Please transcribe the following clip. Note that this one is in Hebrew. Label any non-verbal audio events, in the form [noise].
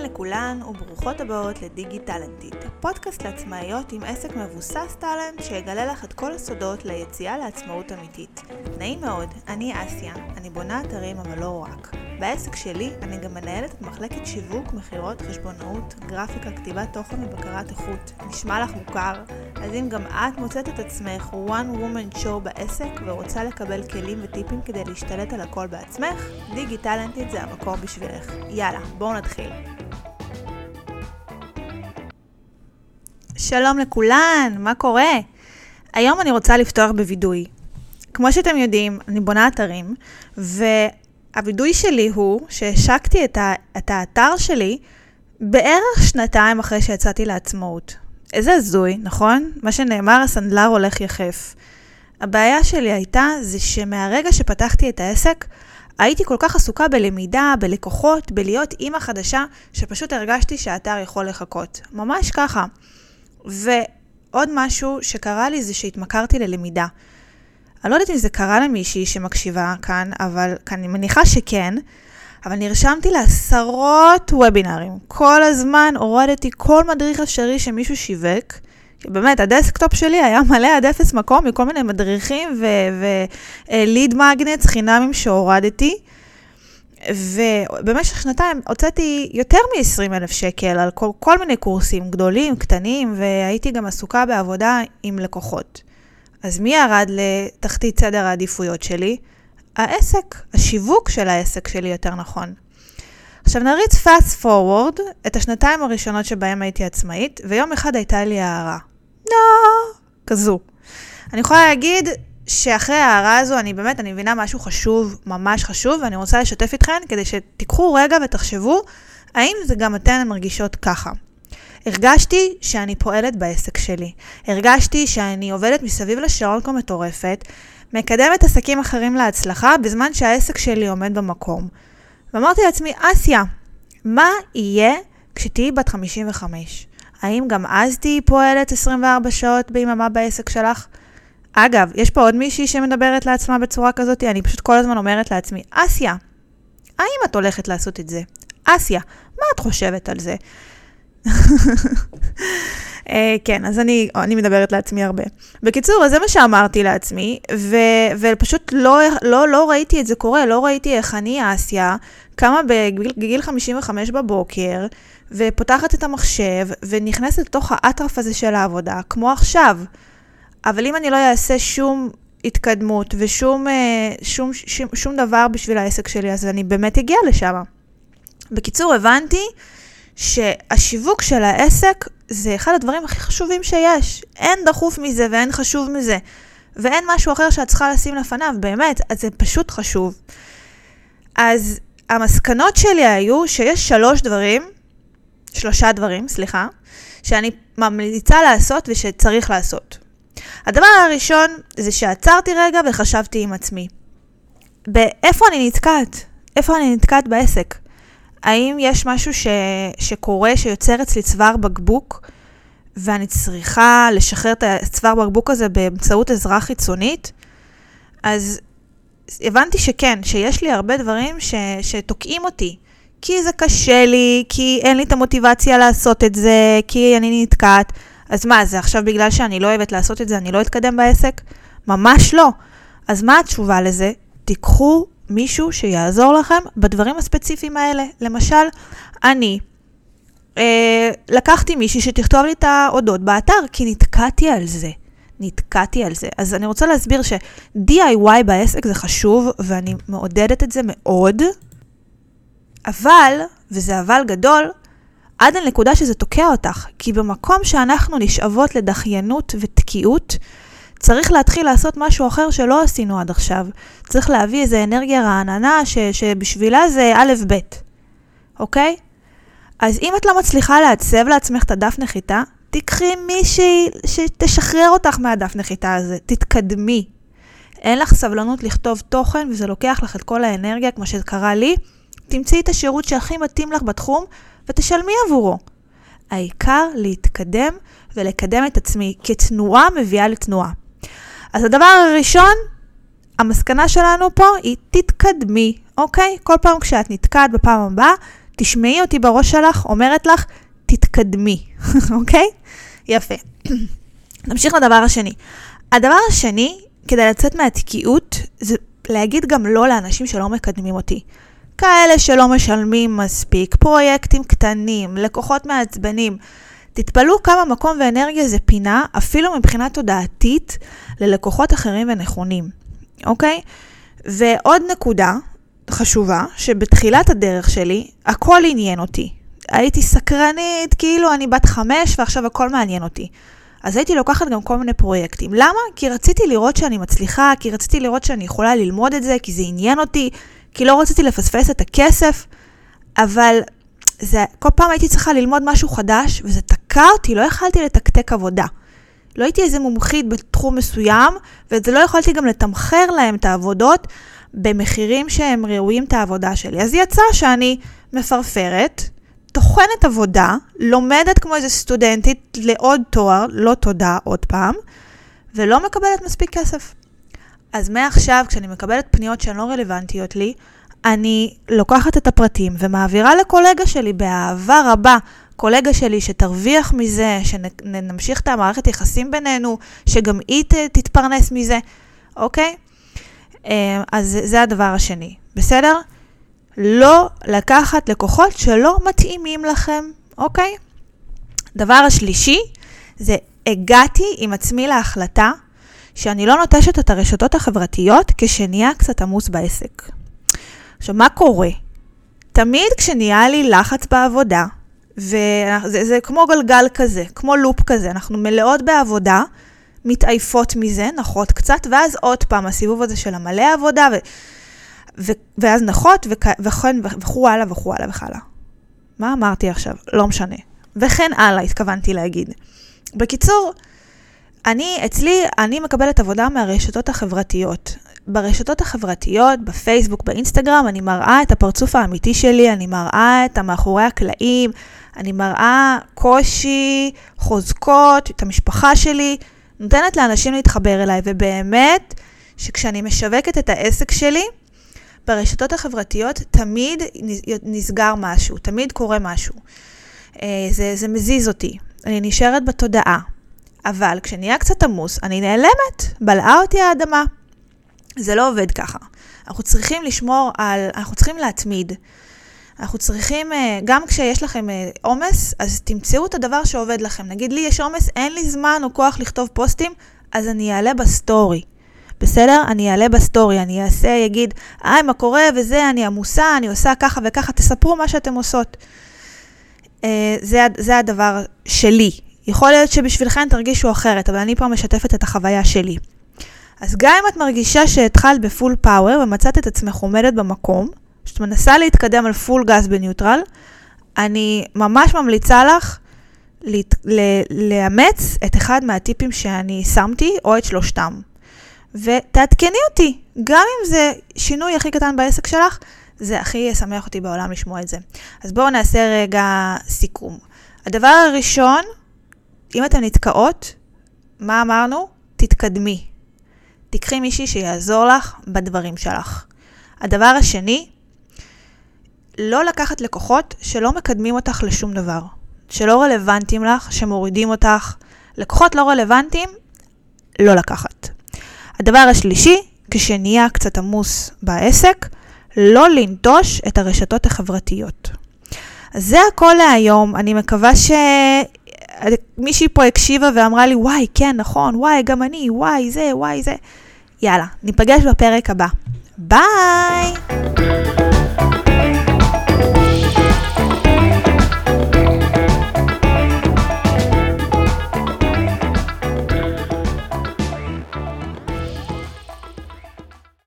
אהלן לכולן וברוכות הבאות לדיגי טאלנטית, הפודקאסט לעצמאיות עם עסק מבוסס טאלנט שיגלה לך את כל הסודות ליציאה לעצמאות אמיתית. נעים מאוד, אני אסיה, אני בונה אתרים אבל לא רק. בעסק שלי אני גם מנהלת את מחלקת שיווק, מכירות, חשבונאות, גרפיקה, כתיבת תוכן ובקרת איכות. נשמע לך מוכר? אז אם גם את מוצאת את עצמך one woman show בעסק ורוצה לקבל כלים וטיפים כדי להשתלט על הכל בעצמך, דיגי טאלנטית זה המקום בשבילך. יאללה, בואו נתחיל. שלום לכולן, מה קורה? היום אני רוצה לפתוח בווידוי. כמו שאתם יודעים, אני בונה אתרים, והווידוי שלי הוא שהשקתי את, ה- את האתר שלי בערך שנתיים אחרי שיצאתי לעצמאות. איזה הזוי, נכון? מה שנאמר, הסנדלר הולך יחף. הבעיה שלי הייתה, זה שמהרגע שפתחתי את העסק, הייתי כל כך עסוקה בלמידה, בלקוחות, בלהיות אימא חדשה, שפשוט הרגשתי שהאתר יכול לחכות. ממש ככה. ועוד משהו שקרה לי זה שהתמכרתי ללמידה. אני לא יודעת אם זה קרה למישהי שמקשיבה כאן, אבל אני מניחה שכן. אבל נרשמתי לעשרות וובינארים. כל הזמן הורדתי כל מדריך אפשרי שמישהו שיווק. באמת, ה desktop שלי היה מלא עד אפס מקום מכל מיני מדריכים ו lead magnets חינמים שהורדתי. ובמשך שנתיים הוצאתי יותר מ-20 אלף שקל על כל, כל מיני קורסים גדולים, קטנים, והייתי גם עסוקה בעבודה עם לקוחות. אז מי ירד לתחתית סדר העדיפויות שלי? העסק, השיווק של העסק שלי יותר נכון. עכשיו נריץ fast forward את השנתיים הראשונות שבהם הייתי עצמאית, ויום אחד הייתה לי הערה. לא, כזו. אני יכולה להגיד שאחרי ההערה הזו, אני באמת, אני מבינה משהו חשוב, ממש חשוב, ואני רוצה לשתף איתכן כדי שתיקחו רגע ותחשבו, האם זה גם אתן מרגישות ככה. הרגשתי שאני פועלת בעסק שלי. הרגשתי שאני עובדת מסביב לשעון כמו מטורפת, מקדמת עסקים אחרים להצלחה, בזמן שהעסק שלי עומד במקום. ואמרתי לעצמי, אסיה, מה יהיה כשתהיי בת 55? האם גם אז תהיי פועלת 24 שעות ביממה בעסק שלך? אגב, יש פה עוד מישהי שמדברת לעצמה בצורה כזאת, אני פשוט כל הזמן אומרת לעצמי, אסיה, האם את הולכת לעשות את זה? אסיה, מה את חושבת על זה? uh, [laughs] כן, אז אני, אני מדברת לעצמי הרבה. בקיצור, אז זה מה שאמרתי לעצמי, ו, ופשוט לא, לא, לא ראיתי את זה קורה, לא ראיתי איך אני, אסיה, קמה בגיל 55 בבוקר, ופותחת את המחשב, ונכנסת לתוך האטרף הזה של העבודה, כמו עכשיו. אבל אם אני לא אעשה שום התקדמות ושום אה, שום, שום, שום דבר בשביל העסק שלי, אז אני באמת אגיע לשם. בקיצור, הבנתי שהשיווק של העסק זה אחד הדברים הכי חשובים שיש. אין דחוף מזה ואין חשוב מזה. ואין משהו אחר שאת צריכה לשים לפניו, באמת, אז זה פשוט חשוב. אז המסקנות שלי היו שיש שלוש דברים, שלושה דברים, סליחה, שאני ממליצה לעשות ושצריך לעשות. הדבר הראשון זה שעצרתי רגע וחשבתי עם עצמי. באיפה אני נתקעת? איפה אני נתקעת בעסק? האם יש משהו ש... שקורה, שיוצר אצלי צוואר בקבוק, ואני צריכה לשחרר את הצוואר בקבוק הזה באמצעות עזרה חיצונית? אז הבנתי שכן, שיש לי הרבה דברים ש... שתוקעים אותי. כי זה קשה לי, כי אין לי את המוטיבציה לעשות את זה, כי אני נתקעת. אז מה, זה עכשיו בגלל שאני לא אוהבת לעשות את זה, אני לא אתקדם בעסק? ממש לא. אז מה התשובה לזה? תיקחו מישהו שיעזור לכם בדברים הספציפיים האלה. למשל, אני אה, לקחתי מישהי שתכתוב לי את ההודות באתר, כי נתקעתי על זה. נתקעתי על זה. אז אני רוצה להסביר ש-DIY בעסק זה חשוב, ואני מעודדת את זה מאוד, אבל, וזה אבל גדול, עד הנקודה שזה תוקע אותך, כי במקום שאנחנו נשאבות לדחיינות ותקיעות, צריך להתחיל לעשות משהו אחר שלא עשינו עד עכשיו. צריך להביא איזו אנרגיה רעננה ש, שבשבילה זה א' ב', אוקיי? אז אם את לא מצליחה לעצב לעצמך את הדף נחיתה, תיקחי מישהי שתשחרר אותך מהדף נחיתה הזה, תתקדמי. אין לך סבלנות לכתוב תוכן וזה לוקח לך את כל האנרגיה, כמו שקרה לי, תמצאי את השירות שהכי מתאים לך בתחום ותשלמי עבורו. העיקר להתקדם ולקדם את עצמי, כי תנועה מביאה לתנועה. אז הדבר הראשון, המסקנה שלנו פה היא תתקדמי, אוקיי? כל פעם כשאת נתקעת בפעם הבאה, תשמעי אותי בראש שלך, אומרת לך, תתקדמי, [laughs] אוקיי? יפה. [clears throat] נמשיך לדבר השני. הדבר השני, כדי לצאת מהתקיעות, זה להגיד גם לא לאנשים שלא מקדמים אותי. כאלה שלא משלמים מספיק, פרויקטים קטנים, לקוחות מעצבנים. תתפלאו כמה מקום ואנרגיה זה פינה, אפילו מבחינה תודעתית, ללקוחות אחרים ונכונים, אוקיי? ועוד נקודה חשובה, שבתחילת הדרך שלי, הכל עניין אותי. הייתי סקרנית, כאילו אני בת חמש ועכשיו הכל מעניין אותי. אז הייתי לוקחת גם כל מיני פרויקטים. למה? כי רציתי לראות שאני מצליחה, כי רציתי לראות שאני יכולה ללמוד את זה, כי זה עניין אותי, כי לא רציתי לפספס את הכסף, אבל זה, כל פעם הייתי צריכה ללמוד משהו חדש, וזה תקע אותי, לא יכלתי לתקתק עבודה. לא הייתי איזה מומחית בתחום מסוים, ואת זה לא יכולתי גם לתמחר להם את העבודות במחירים שהם ראויים את העבודה שלי. אז יצא שאני מפרפרת, טוחנת עבודה, לומדת כמו איזה סטודנטית לעוד תואר, לא תודה עוד פעם, ולא מקבלת מספיק כסף. אז מעכשיו, כשאני מקבלת פניות שהן לא רלוונטיות לי, אני לוקחת את הפרטים ומעבירה לקולגה שלי באהבה רבה. קולגה שלי שתרוויח מזה, שנמשיך את המערכת יחסים בינינו, שגם היא תתפרנס מזה, אוקיי? אה, אז זה הדבר השני, בסדר? לא לקחת לקוחות שלא מתאימים לכם, אוקיי? דבר השלישי, זה הגעתי עם עצמי להחלטה שאני לא נוטשת את הרשתות החברתיות כשנהיה קצת עמוס בעסק. עכשיו, מה קורה? תמיד כשנהיה לי לחץ בעבודה, וזה זה כמו גלגל כזה, כמו לופ כזה, אנחנו מלאות בעבודה, מתעייפות מזה, נחות קצת, ואז עוד פעם הסיבוב הזה של המלא עבודה, ו, ו, ואז נחות, וכן, וכו' הלאה וכו' הלאה וכו' הלאה. מה אמרתי עכשיו? לא משנה. וכן הלאה, התכוונתי להגיד. בקיצור, אני, אצלי, אני מקבלת עבודה מהרשתות החברתיות. ברשתות החברתיות, בפייסבוק, באינסטגרם, אני מראה את הפרצוף האמיתי שלי, אני מראה את המאחורי הקלעים, אני מראה קושי, חוזקות, את המשפחה שלי, נותנת לאנשים להתחבר אליי, ובאמת, שכשאני משווקת את העסק שלי, ברשתות החברתיות תמיד נסגר משהו, תמיד קורה משהו. אה, זה, זה מזיז אותי, אני נשארת בתודעה. אבל כשנהיה קצת עמוס, אני נעלמת, בלעה אותי האדמה. זה לא עובד ככה. אנחנו צריכים לשמור על, אנחנו צריכים להתמיד. אנחנו צריכים, אה, גם כשיש לכם אה, עומס, אז תמצאו את הדבר שעובד לכם. נגיד לי יש עומס, אין לי זמן או כוח לכתוב פוסטים, אז אני אעלה בסטורי. בסדר? אני אעלה בסטורי, אני אעשה, אגיד, היי, מה קורה וזה, אני עמוסה, אני עושה ככה וככה, תספרו מה שאתם עושות. אה, זה, זה הדבר שלי. יכול להיות שבשבילכם תרגישו אחרת, אבל אני פה משתפת את החוויה שלי. אז גם אם את מרגישה שהתחלת בפול פאוור ומצאת את עצמך עומדת במקום, שאת מנסה להתקדם על פול גז בניוטרל, אני ממש ממליצה לך לאמץ את אחד מהטיפים שאני שמתי, או את שלושתם. ותעדכני אותי, גם אם זה שינוי הכי קטן בעסק שלך, זה הכי ישמח אותי בעולם לשמוע את זה. אז בואו נעשה רגע סיכום. הדבר הראשון, אם אתן נתקעות, מה אמרנו? תתקדמי. תיקחי מישהי שיעזור לך בדברים שלך. הדבר השני, לא לקחת לקוחות שלא מקדמים אותך לשום דבר, שלא רלוונטיים לך, שמורידים אותך. לקוחות לא רלוונטיים, לא לקחת. הדבר השלישי, כשנהיה קצת עמוס בעסק, לא לנטוש את הרשתות החברתיות. אז זה הכל להיום, אני מקווה שמישהי פה הקשיבה ואמרה לי, וואי, כן, נכון, וואי, גם אני, וואי, זה, וואי, זה. יאללה, ניפגש בפרק הבא. ביי!